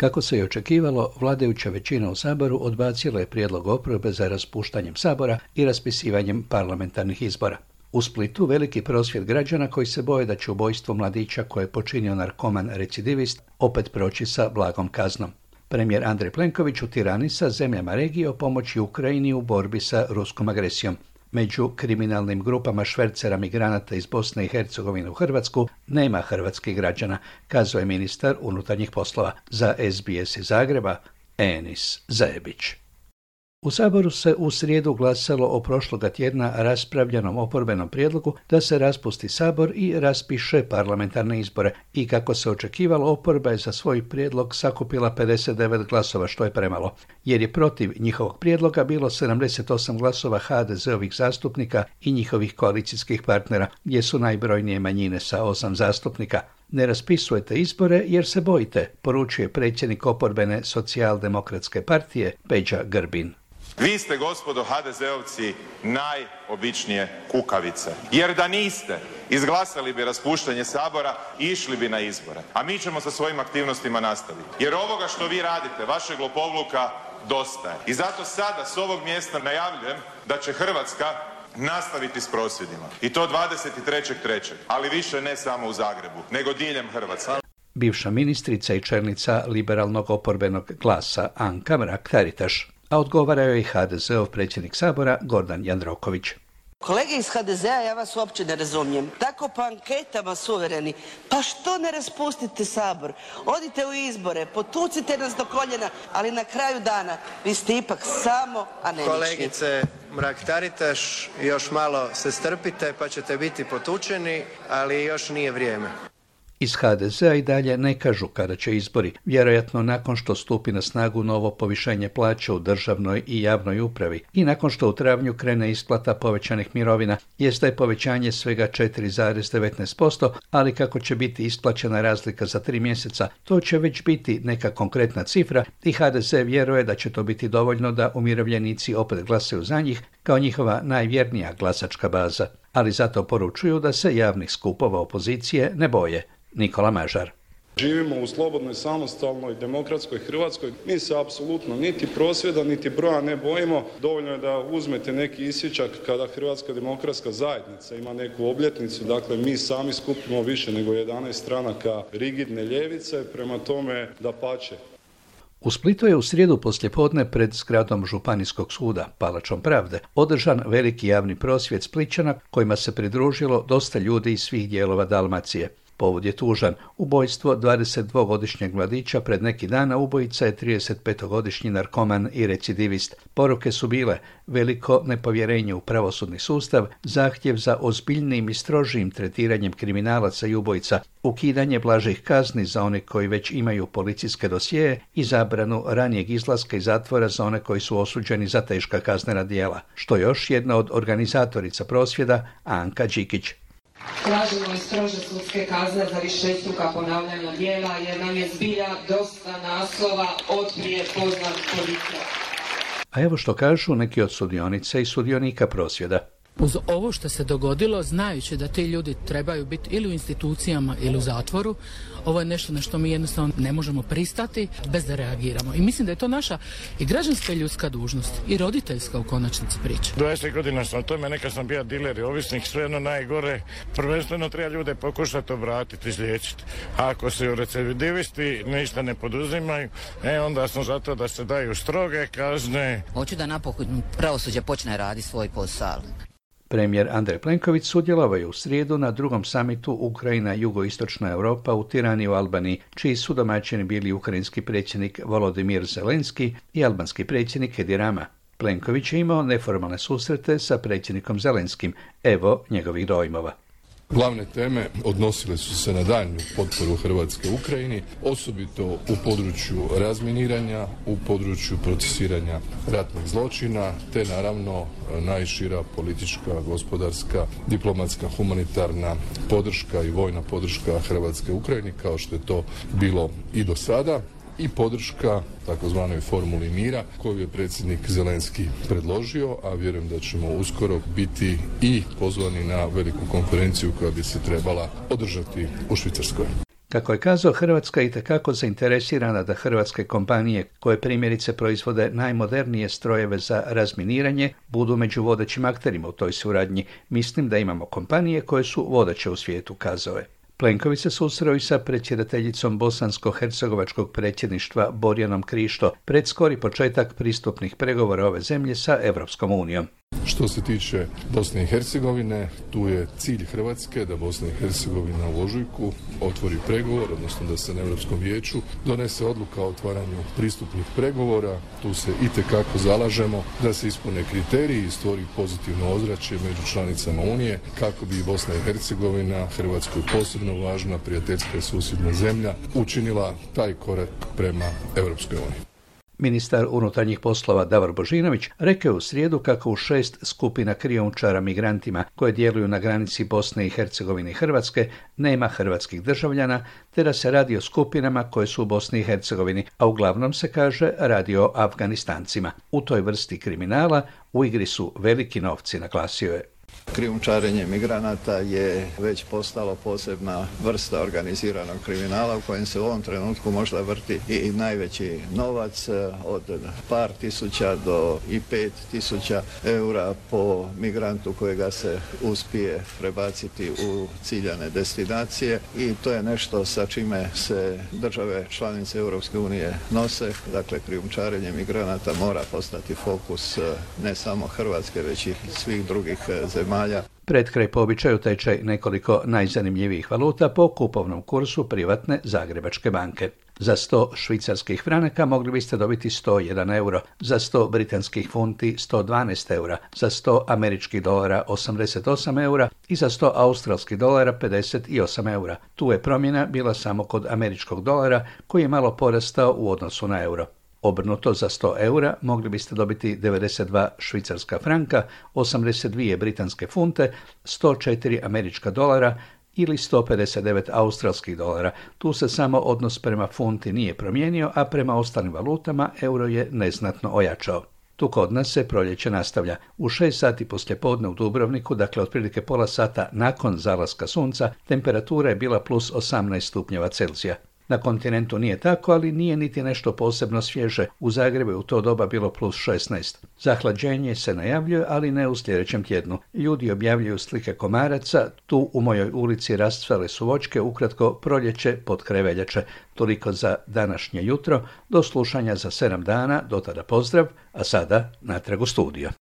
Kako se je očekivalo, vladajuća većina u Saboru odbacila je prijedlog oporbe za raspuštanjem Sabora i raspisivanjem parlamentarnih izbora. U Splitu veliki prosvjed građana koji se boje da će ubojstvo mladića koje je počinio narkoman recidivist opet proći sa blagom kaznom. Premijer Andrej Plenković u Tirani sa zemljama regije o pomoći Ukrajini u borbi sa ruskom agresijom. Među kriminalnim grupama švercera migranata iz Bosne i Hercegovine u Hrvatsku nema hrvatskih građana, kazao je ministar unutarnjih poslova za SBS iz Zagreba, Enis Zajebić. U Saboru se u srijedu glasalo o prošloga tjedna raspravljanom oporbenom prijedlogu da se raspusti Sabor i raspiše parlamentarne izbore i kako se očekivalo oporba je za svoj prijedlog sakupila 59 glasova što je premalo, jer je protiv njihovog prijedloga bilo 78 glasova HDZ-ovih zastupnika i njihovih koalicijskih partnera gdje su najbrojnije manjine sa osam zastupnika. Ne raspisujete izbore jer se bojite, poručuje predsjednik oporbene socijaldemokratske partije Peđa Grbin. Vi ste, gospodo HDZ-ovci, najobičnije kukavice. Jer da niste, izglasali bi raspuštanje Sabora i išli bi na izbore. A mi ćemo sa svojim aktivnostima nastaviti. Jer ovoga što vi radite, vašeg lopovluka, dosta je. I zato sada s ovog mjesta najavljujem da će Hrvatska nastaviti s prosvjedima. I to 23.3. Ali više ne samo u Zagrebu, nego diljem Hrvatske. Bivša ministrica i čelnica liberalnog oporbenog glasa Anka Mrak-Taritaš a odgovaraju i HDZ-ov predsjednik Sabora Gordan Jandroković. Kolege iz HDZ-a, ja vas uopće ne razumijem. Tako po anketama suvereni. Pa što ne raspustite Sabor? Odite u izbore, potucite nas do koljena, ali na kraju dana vi ste ipak samo anemični. Kolegice Mrak-Taritaš, još malo se strpite pa ćete biti potučeni, ali još nije vrijeme. Iz HDZ-a i dalje ne kažu kada će izbori, vjerojatno nakon što stupi na snagu novo povišenje plaća u državnoj i javnoj upravi i nakon što u travnju krene isplata povećanih mirovina, jest da je povećanje svega 4,19%, ali kako će biti isplaćena razlika za tri mjeseca, to će već biti neka konkretna cifra i HDZ vjeruje da će to biti dovoljno da umirovljenici opet glasaju za njih kao njihova najvjernija glasačka baza. Ali zato poručuju da se javnih skupova opozicije ne boje. Nikola Mažar. Živimo u slobodnoj, samostalnoj, demokratskoj Hrvatskoj. Mi se apsolutno niti prosvjeda, niti broja ne bojimo. Dovoljno je da uzmete neki isječak kada Hrvatska demokratska zajednica ima neku obljetnicu. Dakle, mi sami skupimo više nego 11 stranaka rigidne ljevice. Prema tome, da pače. U Splitu je u srijedu poslijepodne pred zgradom Županijskog suda, Palačom pravde, održan veliki javni prosvjed Spličana kojima se pridružilo dosta ljudi iz svih dijelova Dalmacije. Povod je tužan. Ubojstvo 22-godišnjeg mladića pred neki dana ubojica je 35-godišnji narkoman i recidivist. Poruke su bile veliko nepovjerenje u pravosudni sustav, zahtjev za ozbiljnim i strožijim tretiranjem kriminalaca i ubojica, ukidanje blažih kazni za one koji već imaju policijske dosjeje i zabranu ranijeg izlaska iz zatvora za one koji su osuđeni za teška kaznena djela. Što još jedna od organizatorica prosvjeda, Anka Đikić. Tražimo i strože sudske kazne za višestruka ponavljanja dijela jer nam je zbilja dosta naslova od prije poznat policija. A evo što kažu neki od sudionica i sudionika prosvjeda uz ovo što se dogodilo, znajući da ti ljudi trebaju biti ili u institucijama ili u zatvoru, ovo je nešto na što mi jednostavno ne možemo pristati bez da reagiramo. I mislim da je to naša i građanska i ljudska dužnost i roditeljska u konačnici priča. 20 godina sam tome, neka sam bio diler i ovisnik, sve jedno najgore. Prvenstveno treba ljude pokušati obratiti, izliječiti. A ako se u recidivisti ništa ne poduzimaju, e onda sam zato da se daju stroge kazne. Hoću da napokon pravosuđe počne raditi svoj posao. Premijer Andrej Plenković sudjelovao je u srijedu na drugom samitu Ukrajina jugoistočna Europa u Tirani u Albaniji, čiji su domaćini bili ukrajinski predsjednik Volodimir Zelenski i albanski predsjednik Edi Rama. Plenković je imao neformalne susrete sa predsjednikom Zelenskim. Evo njegovih dojmova. Glavne teme odnosile su se na daljnju potporu Hrvatske Ukrajini, osobito u području razminiranja, u području procesiranja ratnih zločina, te naravno najšira politička, gospodarska, diplomatska, humanitarna podrška i vojna podrška Hrvatske Ukrajini, kao što je to bilo i do sada i podrška takozvanoj formuli mira koju je predsjednik Zelenski predložio, a vjerujem da ćemo uskoro biti i pozvani na veliku konferenciju koja bi se trebala održati u Švicarskoj. Kako je kazao, Hrvatska i tekako zainteresirana da hrvatske kompanije koje primjerice proizvode najmodernije strojeve za razminiranje budu među vodećim akterima u toj suradnji. Mislim da imamo kompanije koje su vodeće u svijetu, kazao je. Plenković se susreo i sa predsjedateljicom bosansko-hercegovačkog predsjedništva Borjanom Krišto pred skori početak pristupnih pregovora ove zemlje sa Europskom unijom. Što se tiče Bosne i Hercegovine, tu je cilj Hrvatske da Bosna i Hercegovina u ožujku otvori pregovor, odnosno da se na Europskom vijeću donese odluka o otvaranju pristupnih pregovora. Tu se i kako zalažemo da se ispune kriteriji i stvori pozitivno ozračje među članicama Unije kako bi Bosna i Hercegovina, Hrvatskoj posebno važna prijateljska i susjedna zemlja, učinila taj korak prema Europskoj uniji. Ministar unutarnjih poslova Davor Božinović rekao u srijedu kako u šest skupina krijumčara migrantima koje djeluju na granici Bosne i Hercegovine i Hrvatske nema hrvatskih državljana, te da se radi o skupinama koje su u Bosni i Hercegovini, a uglavnom se kaže radi o Afganistancima. U toj vrsti kriminala u igri su veliki novci, naglasio je. Krijumčarenje migranata je već postalo posebna vrsta organiziranog kriminala u kojem se u ovom trenutku možda vrti i najveći novac e, od par tisuća do i pet tisuća eura po migrantu kojega se uspije prebaciti u ciljane destinacije i to je nešto sa čime se države članice Europske unije nose. Dakle, krijumčarenje migranata mora postati fokus e, ne samo Hrvatske, već i svih drugih e, zemalja zemalja. Pred kraj po običaju tečaj nekoliko najzanimljivijih valuta po kupovnom kursu privatne Zagrebačke banke. Za 100 švicarskih franaka mogli biste dobiti 101 euro, za 100 britanskih funti 112 eura, za 100 američkih dolara 88 eura i za 100 australskih dolara 58 eura. Tu je promjena bila samo kod američkog dolara koji je malo porastao u odnosu na euro. Obrnuto za 100 eura mogli biste dobiti 92 švicarska franka, 82 britanske funte, 104 američka dolara ili 159 australskih dolara. Tu se samo odnos prema funti nije promijenio, a prema ostalim valutama euro je neznatno ojačao. Tu kod nas se proljeće nastavlja. U 6 sati poslje podne u Dubrovniku, dakle otprilike pola sata nakon zalaska sunca, temperatura je bila plus 18 stupnjeva Celzija. Na kontinentu nije tako, ali nije niti nešto posebno svježe. U Zagrebu je u to doba bilo plus 16. Zahlađenje se najavljuje, ali ne u sljedećem tjednu. Ljudi objavljuju slike komaraca, tu u mojoj ulici rastvale su vočke, ukratko proljeće pod kreveljače. Toliko za današnje jutro, do slušanja za sedam dana, do tada pozdrav, a sada natrag u studio.